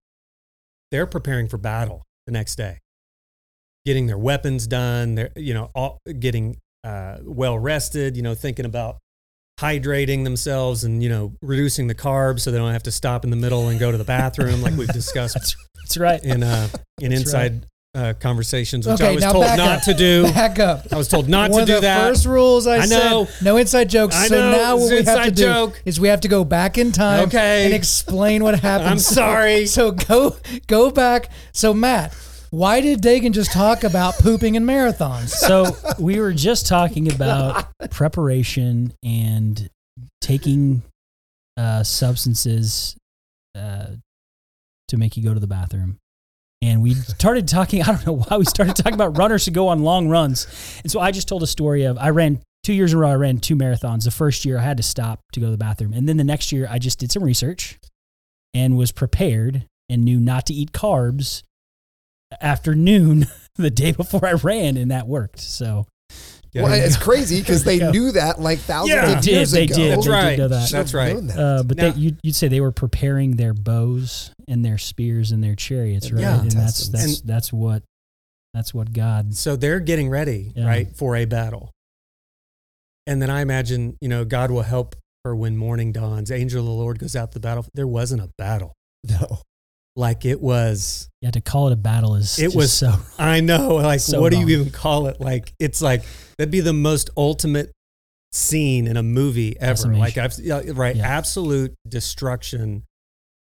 they're preparing for battle the next day, getting their weapons done. They're you know all, getting uh, well rested. You know, thinking about hydrating themselves and you know reducing the carbs so they don't have to stop in the middle and go to the bathroom like we've discussed <laughs> That's, that's right. in uh, in That's inside uh, conversations, which Okay, I was now told not up. to do. <laughs> Back up. I was told not One to of do the that. first rules I, I know. said, no inside jokes. I so know, now what we have to inside do joke. is we have to go back in time Okay. and explain what <laughs> happened. I'm sorry. <laughs> So go go back. So Matt, why did Dagan just talk about pooping in marathons? so we were just talking about preparation and taking uh, substances uh, to make you go to the bathroom. And we started talking, <laughs> I don't know why we started talking about runners who go on long runs. And so I just told a story of I ran two years in a row, I ran two marathons. The first year I had to stop to go to the bathroom. And then the next year I just did some research and was prepared and knew not to eat carbs after noon <laughs> the day before I ran, and that worked. So Yeah. Well, it's crazy <laughs> because they Yeah. knew that like thousands Yeah. of They years did, they ago. did. That's They right. know that. That's right. that. Uh, but Now- they, you'd, you'd say they were preparing their bows and their spears and their chariots, right? Yeah. and that's that's And- that's what that's what God. So they're getting ready, Yeah. right, for a battle. And then I imagine, you know, God will help her when morning dawns. Angel of the Lord goes out to the battle. There wasn't a battle. no. Like it was, Yeah, to call it a battle is It was so. <laughs> I know, like, So what do you even call it? Like, it's like, that'd be the most ultimate scene in a movie ever. Like, right, Yeah. absolute destruction.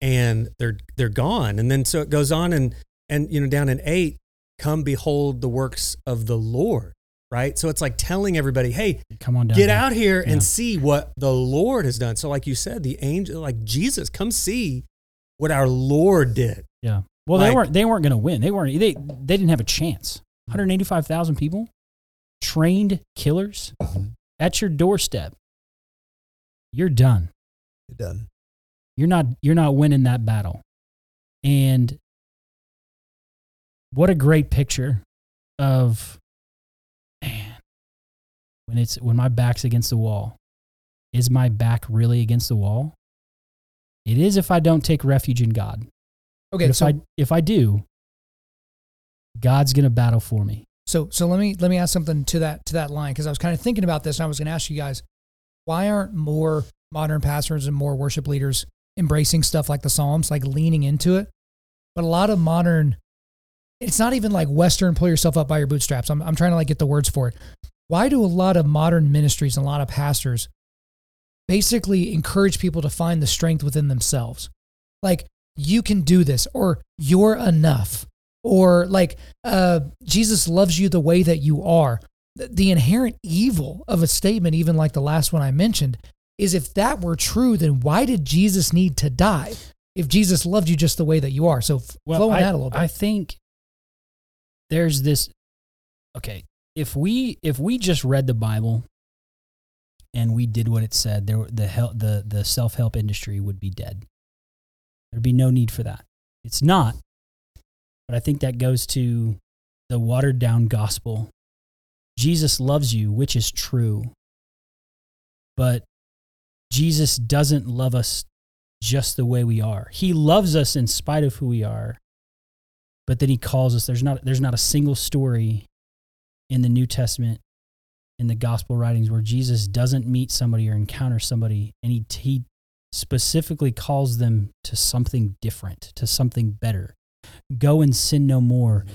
And they're, they're gone. And then so it goes on and, and, you know, down in eight, come behold the works of the Lord, right? So it's like telling everybody, hey, Come on down. get out here Yeah. and see what the Lord has done. So, like you said, the angel, like Jesus, come see what our Lord did. Yeah. Well, they weren't. They weren't going to win. They weren't. They they didn't have a chance. 185,000 people, trained killers, Mhm. at your doorstep. You're done. You're done. You're not you're not winning that battle. And what a great picture of man when it's when my back's against the wall. Is my back really against the wall? It is if I don't take refuge in God. Okay, But if so I if I do, God's going to battle for me. So so let me let me ask something to that to that line because I was kind of thinking about this and I was going to ask you guys why aren't more modern pastors and more worship leaders embracing stuff like the Psalms, like leaning into it? But a lot of modern it's not even like Western pull yourself up by your bootstraps. I'm I'm trying to like get the words for it. Why do a lot of modern ministries and a lot of pastors basically encourage people to find the strength within themselves? Like you can do this or you're enough or like uh, Jesus loves you the way that you are. The, inherent evil of a statement, even like the last one I mentioned, is if that were true, then why did Jesus need to die? If Jesus loved you just the way that you are, so f- flow on I, that a little bit. I think there's this. Okay, if we if we just read the Bible and we did what it said, there the hel- the the self help industry would be dead. There'd be no need for that. It's not, but I think that goes to the watered down gospel. Jesus loves you, which is true, but Jesus doesn't love us just the way we are. He loves us in spite of who we are. But then he calls us there's not there's not a single story in the New Testament in the gospel writings where Jesus doesn't meet somebody or encounter somebody and he he specifically calls them to something different, to something better. Go and sin no more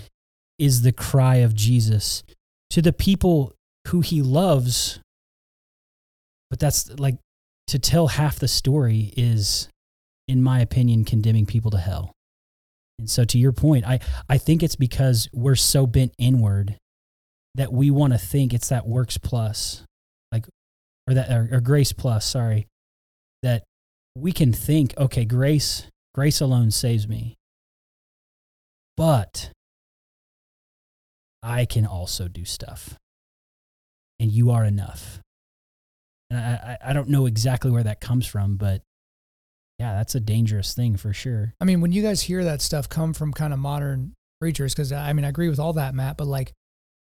is the cry of Jesus to the people who he loves. But that's like to tell half the story is, in my opinion, condemning people to hell. And so, to your point, I, I think it's because we're so bent inward that we want to think it's that works plus, like, or that, or, or grace plus, sorry, that we can think, okay, grace, grace alone saves me. But I can also do stuff. And you are enough. And I, I, I don't know exactly where that comes from, but yeah, that's a dangerous thing for sure. I mean, when you guys hear that stuff come from kind of modern preachers, because I mean, I agree with all that, Matt, but like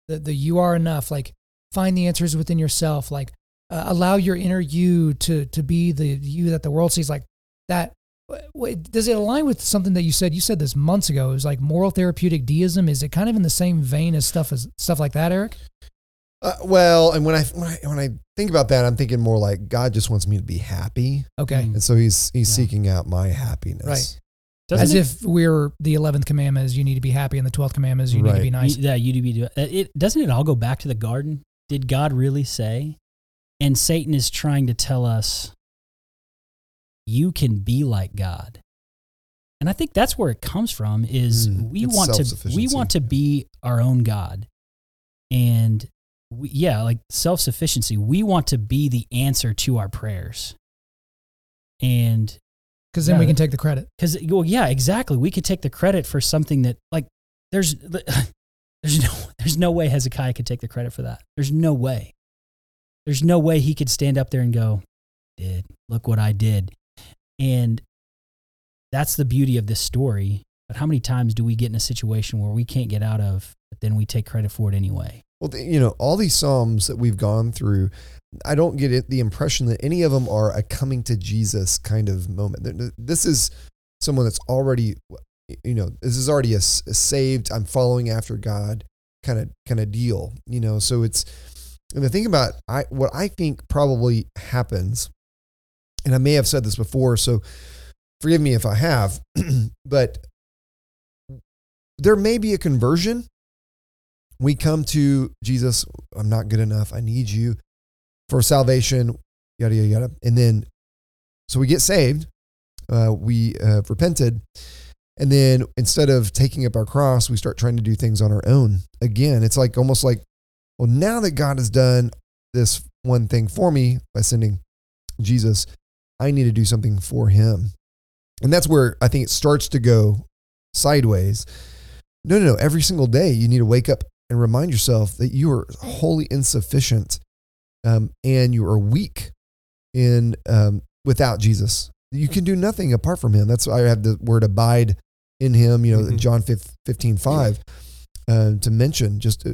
the, the you are enough, like find the answers within yourself, like uh, allow your inner you to to be the you that the world sees, like that. Wait, does it align with something that you said? You said this months ago. It was like moral therapeutic deism. Is it kind of in the same vein as stuff as stuff like that, Eric? Uh, well, and when I, when I when I think about that, I'm thinking more like God just wants me to be happy, Okay, and so he's he's Yeah. seeking out my happiness. Right. Doesn't as it- if we're the eleventh commandment is you need to be happy, and the twelfth commandment is you need to Right. be nice. Yeah, you need to be do it. Doesn't it all go back to the garden? Did God really say? And Satan is trying to tell us you can be like God. And I think that's where it comes from is Mm, we it's want to we self-sufficiency. want to be our own God. And we, yeah, like self-sufficiency, we want to be the answer to our prayers. And Because then we can take the credit. because well, yeah, exactly. We could take the credit for something that like there's <laughs> there's no there's no way Hezekiah could take the credit for that. There's no way. There's no way he could stand up there and go, "Did look what I did," and that's the beauty of this story. But how many times do we get in a situation where we can't get out of, but then we take credit for it anyway? Well, you know, all these psalms that we've gone through, I don't get it, the impression that any of them are a coming to Jesus kind of moment. This is someone that's already, you know, this is already a, a saved, I'm following after God kind of kind of deal. You know, so it's and the thing about I what I think probably happens, and I may have said this before, so forgive me if I have, <clears throat> but there may be a conversion we come to Jesus, I'm not good enough. I need you for salvation, yada, yada, yada. And then, so we get saved, uh, we uh, repented. And then instead of taking up our cross, we start trying to do things on our own. Again, it's like almost like, well, now that God has done this one thing for me by sending Jesus, I need to do something for him. And that's where I think it starts to go sideways. No, no, no. Every single day, you need to wake up and remind yourself that you are wholly insufficient um, and you are weak in um, without Jesus. You can do nothing apart from him. That's why I have the word abide in him, you know, Mhm. John 15, 5, uh, to mention just uh,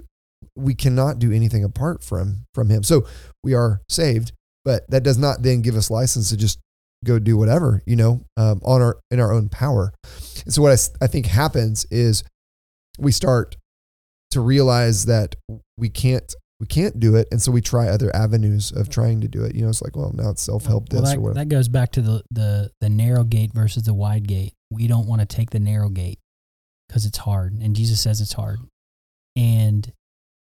we cannot do anything apart from from him. So we are saved, but that does not then give us license to just go do whatever, you know, um, on our in our own power. And so what I think happens is we start to realize that we can't we can't do it, and so we try other avenues of trying to do it. You know, it's like, well, now it's self help Well, this that, or whatever. that goes back to the, the the narrow gate versus the wide gate. We don't want to take the narrow gate because it's hard, and Jesus says it's hard. And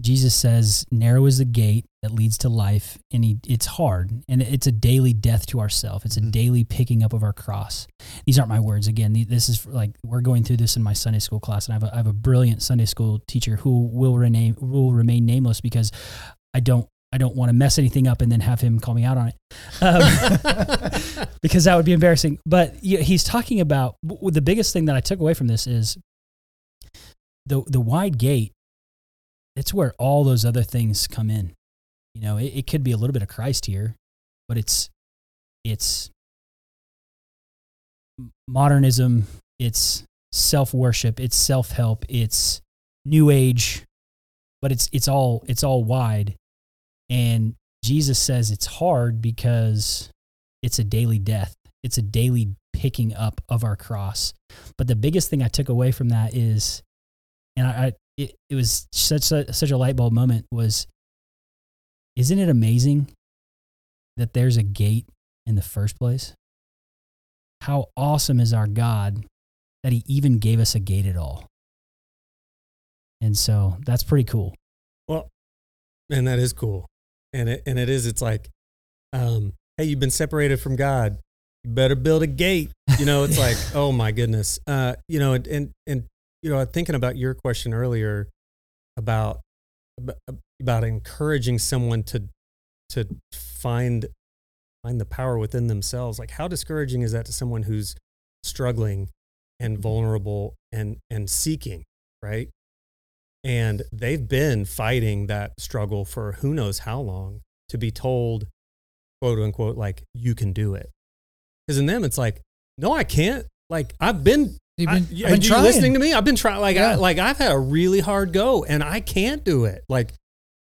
Jesus says, "Narrow is the gate that leads to life, and he, it's hard, and it's a daily death to ourself. It's a Mhm. daily picking up of our cross. These aren't my words. Again, this is like we're going through this in my Sunday school class, and I have a, I have a brilliant Sunday school teacher who will rename will remain nameless because I don't I don't want to mess anything up and then have him call me out on it. Um, <laughs> <laughs> because that would be embarrassing. But yeah, he's talking about the biggest thing that I took away from this is the the wide gate. It's where all those other things come in. You know, it, it could be a little bit of Christ here, but it's it's modernism. It's self worship. It's self help. It's new age, but it's it's all it's all wide. And Jesus says it's hard because it's a daily death. It's a daily picking up of our cross. But the biggest thing I took away from that is, and I, I it, it was such a such a light bulb moment was, isn't it amazing that there's a gate in the first place? how awesome is our God that he even gave us a gate at all. And so that's pretty cool. Well, and that is cool and it and it is it's like um hey you've been separated from god you better build a gate you know it's like <laughs> oh my goodness uh you know and and, and you know thinking about your question earlier about about encouraging someone to to find find the power within themselves like how discouraging is that to someone who's struggling and vulnerable and and seeking right and they've been fighting that struggle for who knows how long to be told, quote unquote, like, you can do it. Because in them, it's like, no, I can't. Like, I've been, You've been, yeah, I've been you listening to me? I've been trying, like, I, like I've had a really hard go and I can't do it. Like,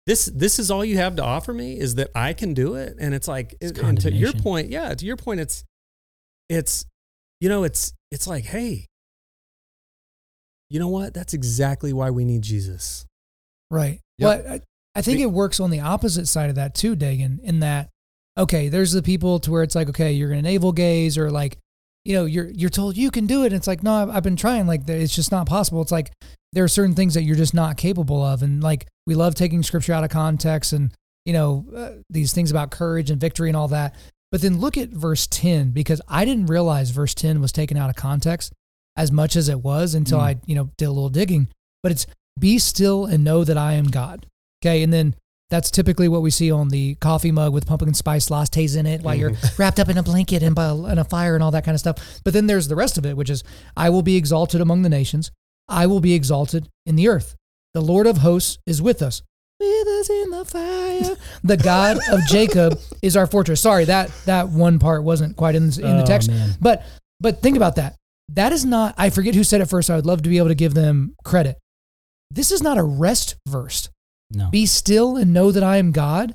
this, this is all you have to offer me is that I can do it. And it's like, It's and to your point, yeah, to your point, it's, it's, you know, it's, it's like, hey, you know what? That's exactly why we need Jesus. Right. Yep. But I, I think it works on the opposite side of that too, Dagan, in that, okay, there's the people to where it's like, okay, you're going to navel gaze or like, you know, you're, you're told you can do it. And it's like, no, I've, I've been trying. Like, it's just not possible. It's like, there are certain things that you're just not capable of. And like, we love taking scripture out of context and, you know, uh, these things about courage and victory and all that. But then look at verse 10, because I didn't realize verse 10 was taken out of context as much as it was until Mm. I, you know, did a little digging. But it's be still and know that I am God. Okay. And then that's typically what we see on the coffee mug with pumpkin spice lattes in it while you're mm-hmm. <laughs> wrapped up in a blanket and by a, and a fire and all that kind of stuff. But then there's the rest of it, which is I will be exalted among the nations. I will be exalted in the earth. The Lord of hosts is with us. With us in the fire. <laughs> The God of Jacob is our fortress. Sorry, that that one part wasn't quite in, the- in the Oh, text. man. But but think about that. That is not. I forget who said it first. I would love to be able to give them credit. This is not a rest verse. No. Be still and know that I am God.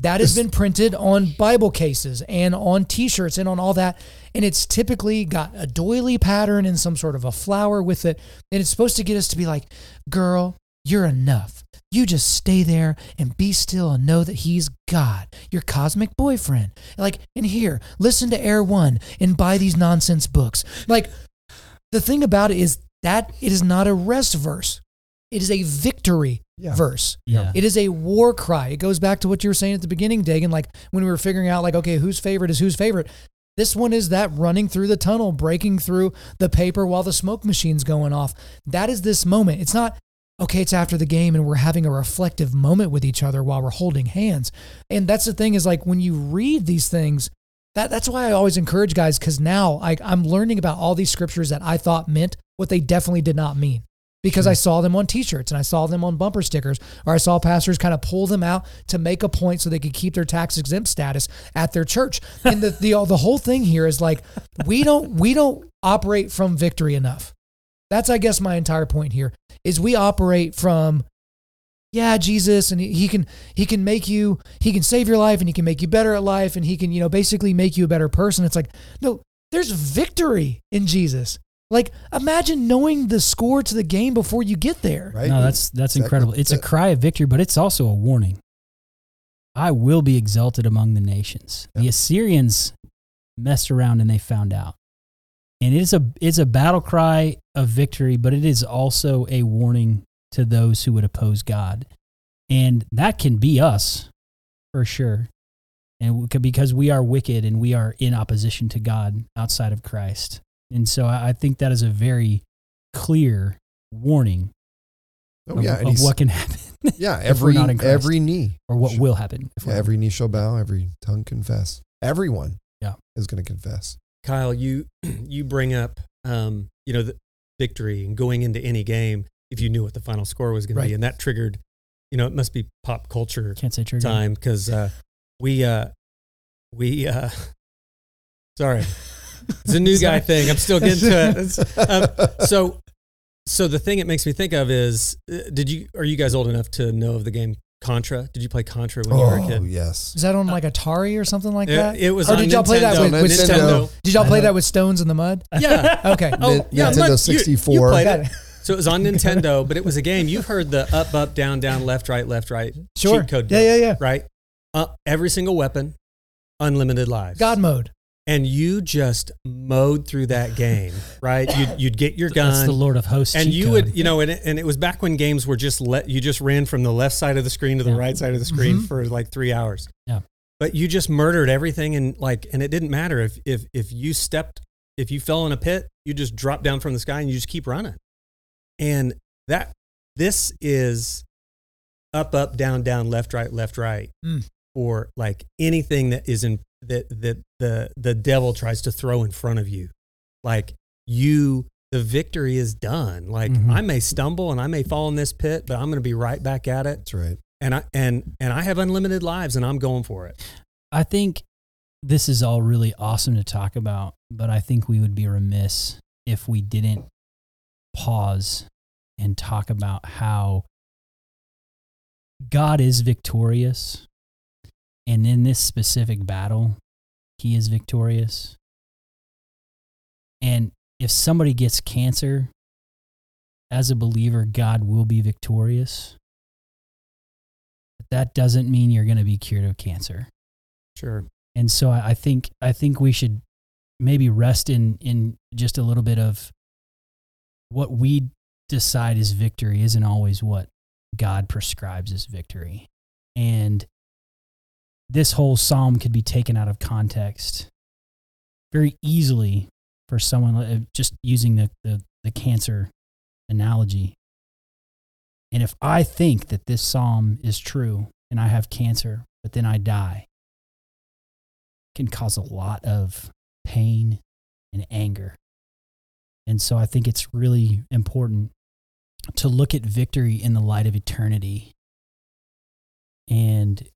That has been printed on Bible cases and on T-shirts and on all that, and it's typically got a doily pattern and some sort of a flower with it, and it's supposed to get us to be like, "Girl, you're enough. You just stay there and be still and know that He's God, your cosmic boyfriend." Like, and here, listen to Air One and buy these nonsense books. Like, the thing about it is that it is not a rest verse; it is a victory Yeah. verse. Yeah. It is a war cry. It goes back to what you were saying at the beginning, Dagan, like when we were figuring out, like, okay, whose favorite is whose favorite. This one is that running through the tunnel, breaking through the paper while the smoke machine's going off. That is this moment. It's not, okay, it's after the game and we're having a reflective moment with each other while we're holding hands. And that's the thing is like when you read these things, that, that's why I always encourage guys because now I, I'm learning about all these scriptures that I thought meant what they definitely did not mean because I hmm. saw them on t-shirts and I saw them on bumper stickers or I saw pastors kind of pull them out to make a point so they could keep their tax exempt status at their church. <laughs> And the, the the whole thing here is like we don't we don't operate from victory enough. That's I guess my entire point here is we operate from yeah, Jesus and he, he can he can make you he can save your life and he can make you better at life and he can, you know, basically make you a better person. It's like, no, there's victory in Jesus. Like imagine knowing the score to the game before you get there. Right. No, that's that's Exactly. incredible. It's a cry of victory, but it's also a warning. I will be exalted among the nations. The Assyrians messed around and they found out. And it is a it's a battle cry of victory, but it is also a warning to those who would oppose God. And that can be us for sure. And we could- because we are wicked and we are in opposition to God outside of Christ. And so I I think that is a very clear warning Oh, of, yeah. and of what can <laughs> happen yeah. Every, not every knee. or what Sh- will happen. If Yeah, every knee shall bow, every tongue confess. Everyone Yeah. is going to confess. Kyle, you <clears throat> you bring up um, you know the victory and going into any game if you knew what the final score was going to be, and that triggered, you know, it must be pop culture can't say trigger. time because uh, we uh, we uh, <laughs> sorry, it's a new <laughs> guy thing. I'm still getting to it. <laughs> Um, so so the thing it makes me think of is, uh, did you are you guys old enough to know of the game Contra? Did you play Contra when you were a oh, kid? yes. Is that on like Atari or something like It- that? It, was Or on did y'all play that with- with Nintendo. Did y'all play that with stones in the mud? Yeah. <laughs> Okay. Oh, Nin- yeah, Nintendo but you- 64. You, played it. it. So it was on Nintendo, but it was a game. You've heard the up, up, down, down, left, right, left, right Sure. cheat code. Yeah, deal, yeah, yeah. Right? Uh, every single weapon, unlimited lives. God mode. And you just mowed through that game, right? You'd, you'd get your <laughs> gun. That's the Lord of Hosts. and you would you know and it, and it was back when games were just let you just ran from the left side of the screen to the Yeah. right side of the screen Mhm. for like three hours Yeah. but you just murdered everything and like and it didn't matter if if if you stepped if you fell in a pit you just dropped down from the sky and you just keep running and that this is up up down down left right left right Mm. for like anything that is in that that the the devil tries to throw in front of you like you the victory is done like Mhm. i may stumble and i may fall in this pit but i'm going to be right back at it That's right. and i and and i have unlimited lives and i'm going for it I think this is all really awesome to talk about, but I think we would be remiss if we didn't pause and talk about how God is victorious. And in this specific battle, he is victorious. And if somebody gets cancer, as a believer, God will be victorious. But that doesn't mean you're going to be cured of cancer sure and so I think I think we should maybe rest in in just a little bit of what we decide is victory isn't always what God prescribes as victory, and this whole psalm could be taken out of context very easily for someone uh, just using the the, the cancer analogy. And if I think that this psalm is true and I have cancer, but then I die, can cause a lot of pain and anger. And so I think it's really important to look at victory in the light of eternity. And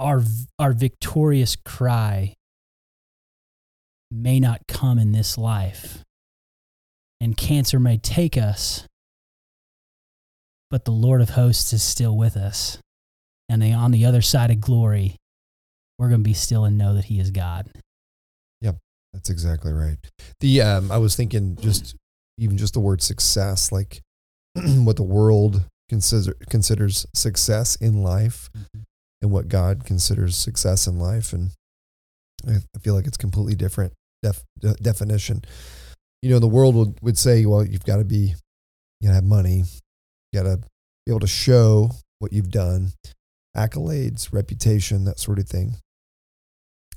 our our victorious cry may not come in this life. And cancer may take us, but the Lord of hosts is still with us. And then on the other side of glory, we're going to be still and know that he is God. Yep, that's exactly right. The um, I was thinking just even just the word success, like <clears throat> what the world consider considers success in life, and what God considers success in life, and I, feel like it's completely different def, de- definition. You know, the world would would say, well, you've got to be, you gotta have money, you got to be able to show what you've done, accolades, reputation, that sort of thing,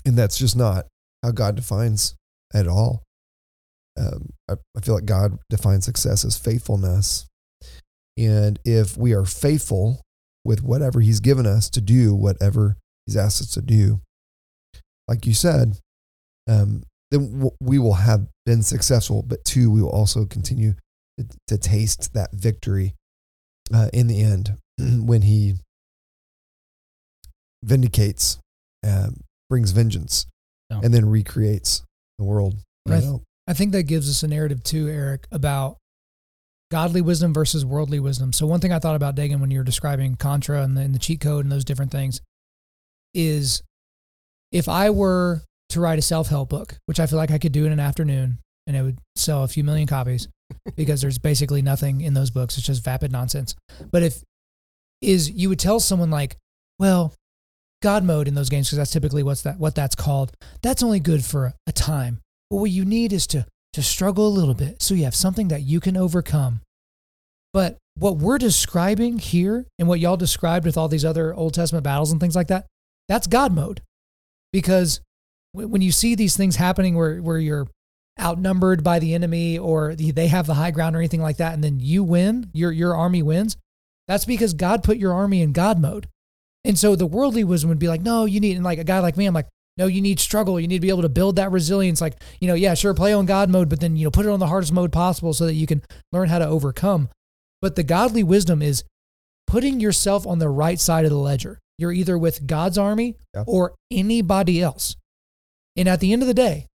and that's just not how God defines at all. Um, I, I feel like God defines success as faithfulness. And if we are faithful with whatever He's given us to do, whatever He's asked us to do, like you said, um, then w- we will have been successful. But two, we will also continue to, to taste that victory uh, in the end <clears throat> when He vindicates, um, brings vengeance Yeah. and then recreates the world. Right. Know? I think that gives us a narrative too, Eric, about godly wisdom versus worldly wisdom. So one thing I thought about Dagan when you were describing Contra and the, and the cheat code and those different things is if I were to write a self-help book, which I feel like I could do in an afternoon and it would sell a few million copies <laughs> because there's basically nothing in those books. It's just vapid nonsense. But if is you would tell someone like, well, God mode in those games, because that's typically what's that what that's called, that's only good for a time. But what you need is to to struggle a little bit so you have something that you can overcome. But what we're describing here and what y'all described with all these other Old Testament battles and things like that, that's God mode. Because when you see these things happening where, where you're outnumbered by the enemy or they have the high ground or anything like that, and then you win, your, your army wins, that's because God put your army in God mode. And so the worldly wisdom would be like, no, you need, and like a guy like me, I'm like, no, you need struggle. You need to be able to build that resilience. Like, you know, yeah, sure, play on God mode, but then, you know, put it on the hardest mode possible so that you can learn how to overcome. But the godly wisdom is putting yourself on the right side of the ledger. You're either with God's army Yeah. or anybody else. And at the end of the day,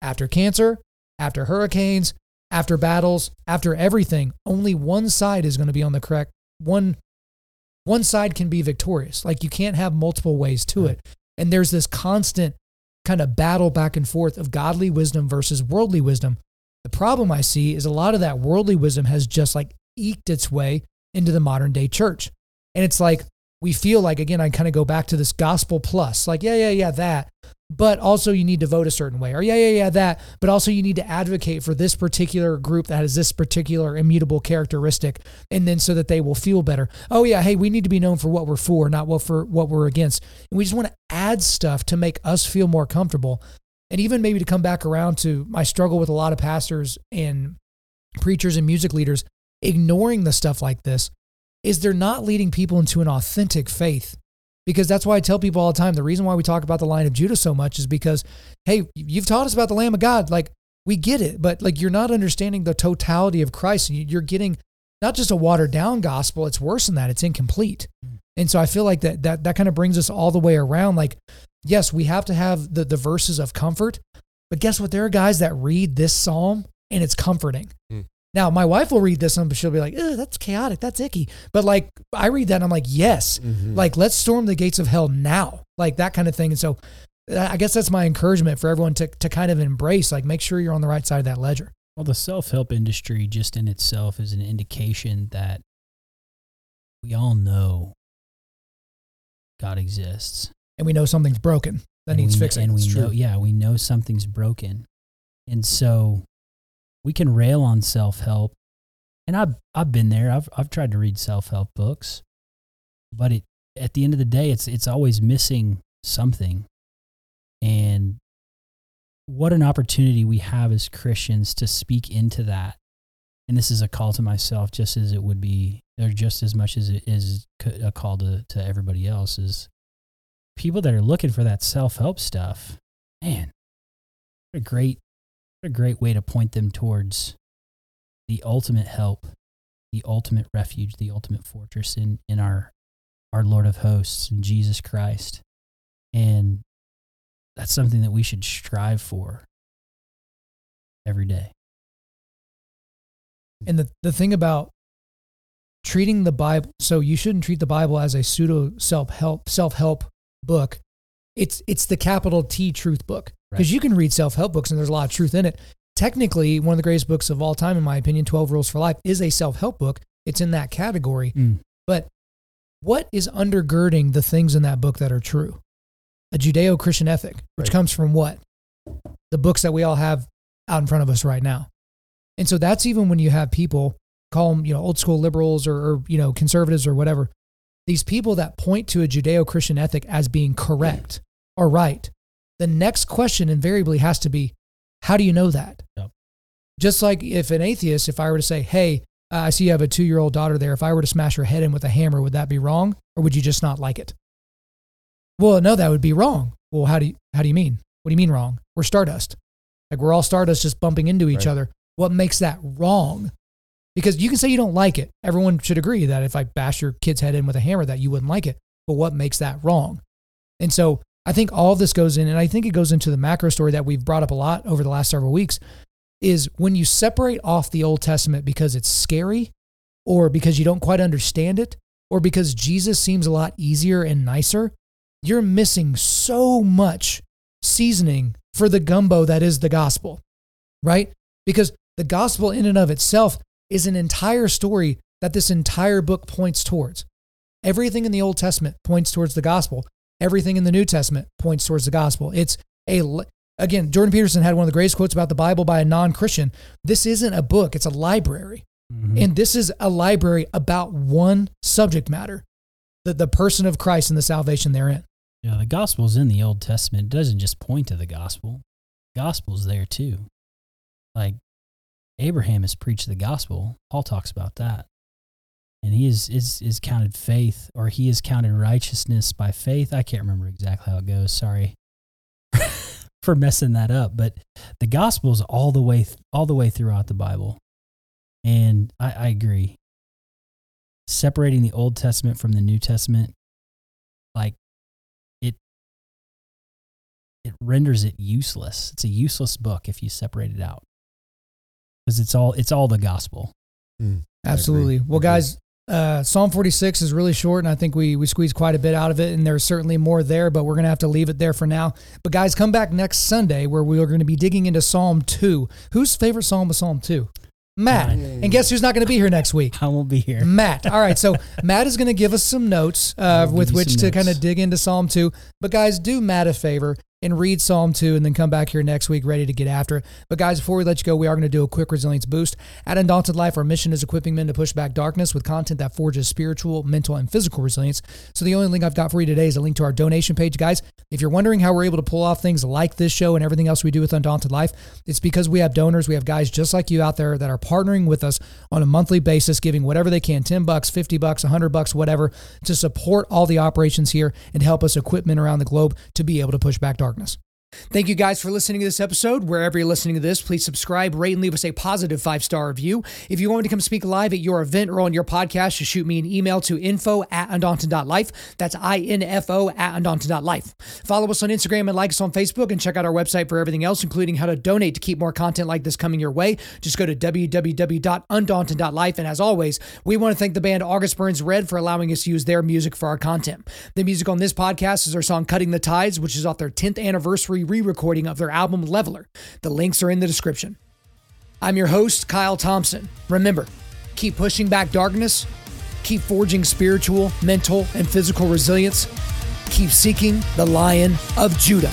after cancer, after hurricanes, after battles, after everything, only one side is going to be on the correct one one side can be victorious. Like you can't have multiple ways to it. And there's this constant kind of battle back and forth of godly wisdom versus worldly wisdom. The problem I see is a lot of that worldly wisdom has just like eked its way into the modern day church. And it's like we feel like again I kind of go back to this gospel plus like yeah yeah yeah that but also you need to vote a certain way or yeah yeah yeah that but also you need to advocate for this particular group that has this particular immutable characteristic and then so that they will feel better. Oh yeah hey we need to be known for what we're for not what for what we're against. And we just want to add stuff to make us feel more comfortable and even maybe to come back around to my struggle with a lot of pastors and preachers and music leaders ignoring the stuff like this is they're not leading people into an authentic faith. Because that's why I tell people all the time the reason why we talk about the Lion of Judah so much is because hey you've taught us about the lamb of God. Like we get it but like you're not understanding the totality of Christ. You're getting not just a watered down gospel it's worse than that. It's incomplete. And so I feel like that that that kind of brings us all the way around. Like yes we have to have the the verses of comfort but guess what? There are guys that read this psalm and it's comforting. Mm. Now my wife will read this and she'll be like Ugh, that's chaotic. That's icky. But like I read that and I'm like yes. Mhm. like let's storm the gates of hell now. Like that kind of thing. And so uh, i guess that's my encouragement for everyone to, to kind of embrace like make sure you're on the right side of that ledger. Well, the self help industry just in itself is an indication that we all know God exists. and we know something's broken that And needs we, fixing. And we know, yeah, we know something's broken. And so we can rail on self help. And I've, I've been there. I've, I've tried to read self help books, but it, at the end of the day, it's, it's always missing something. And what an opportunity we have as Christians to speak into that. And this is a call to myself, just as it would be, or just as much as it is a call to, to everybody else, is people that are looking for that self help stuff. Man, what a great, what a great way to point them towards the ultimate help, the ultimate refuge, the ultimate fortress in, in our, our Lord of hosts and Jesus Christ. And that's something that we should strive for every day. and the, the thing about treating the bible so you shouldn't treat the bible as a pseudo self-help self-help book it's it's the capital t truth book because Right. you can read self-help books and there's a lot of truth in it technically one of the greatest books of all time in my opinion 12 rules for life is a self-help book it's in that category Mm. But what is undergirding the things in that book that are true? A Judeo Christian ethic, which Right. comes from what? The books that we all have out in front of us right now. And so that's even when you have people call them, you know, old school liberals or, or you know, conservatives or whatever. These people that point to a Judeo Christian ethic as being correct or right. The next question invariably has to be, how do you know that? Yep. Just like if an atheist, if I were to say, hey, uh, I see you have a two year old daughter there. If I were to smash her head in with a hammer, would that be wrong? Or would you just not like it? Well, no, that would be wrong. Well, how do you, how do you mean? What do you mean wrong? We're stardust. Like we're all stardust just bumping into each Right. other. What makes that wrong? Because you can say you don't like it. Everyone should agree that if I bash your kid's head in with a hammer, that you wouldn't like it. But what makes that wrong? And so I think all this goes in, and I think it goes into the macro story that we've brought up a lot over the last several weeks is when you separate off the Old Testament because it's scary or because you don't quite understand it or because Jesus seems a lot easier and nicer, you're missing so much seasoning for the gumbo that is the gospel, right? Because the gospel in and of itself is an entire story that this entire book points towards. Everything in the Old Testament points towards the gospel. Everything in the New Testament points towards the gospel. It's a again, Jordan Peterson had one of the greatest quotes about the Bible by a non-Christian. This isn't a book, it's a library. Mhm. And this is a library about one subject matter, the, the person of Christ and the salvation therein. Yeah, the gospel's in the Old Testament. It doesn't just point to the gospel. Gospel's there too. Like Abraham has preached the gospel. Paul talks about that. And he is, is is counted faith or he is counted righteousness by faith. I can't remember exactly how it goes. Sorry <laughs> for messing that up. But the gospel's all the way all the way throughout the Bible. And I, I agree. Separating the Old Testament from the New Testament, like it it renders it useless. It's a useless book if you separate it out. Because it's all it's all the gospel. Mm, Absolutely. Well, guys, uh, Psalm 46 is really short, and I think we we squeezed quite a bit out of it, and there's certainly more there, but we're gonna have to leave it there for now. But guys, come back next Sunday where we are going to be digging into Psalm 2. Whose favorite psalm was Psalm 2? Matt. And guess who's not going to be here next week? <laughs> I won't be here. Matt. All right, so <laughs> Matt is going to give us some notes uh, with which to notes. kind of dig into Psalm 2. But guys, do Matt a favor and read Psalm 2 and then come back here next week ready to get after it. But guys, before we let you go, we are going to do a quick resilience boost. At Undaunted Life, our mission is equipping men to push back darkness with content that forges spiritual, mental, and physical resilience. So the only link I've got for you today is a link to our donation page. Guys, if you're wondering how we're able to pull off things like this show and everything else we do with Undaunted Life, it's because we have donors. We have guys just like you out there that are partnering with us on a monthly basis, giving whatever they can 10 bucks, 50 bucks, 100 bucks, whatever to support all the operations here and help us equip men around the globe to be able to push back darkness darkness. Thank you guys for listening to this episode. Wherever you're listening to this, please subscribe, rate, and leave us a positive five star review. If you want to come speak live at your event or on your podcast, just shoot me an email to info at undaunted.life. That's I-N-F-O at undaunted.life. Follow us on Instagram and like us on Facebook and check out our website for everything else, including how to donate to keep more content like this coming your way. Just go to www.undaunted.life. And as always, we want to thank the band August Burns Red for allowing us to use their music for our content. The music on this podcast is our song Cutting the Ties, which is off their 10th re recording of their album Leveler. The links are in the description. I'm your host, Kyle Thompson. Remember, keep pushing back darkness, keep forging spiritual, mental, and physical resilience, keep seeking the Lion of Judah.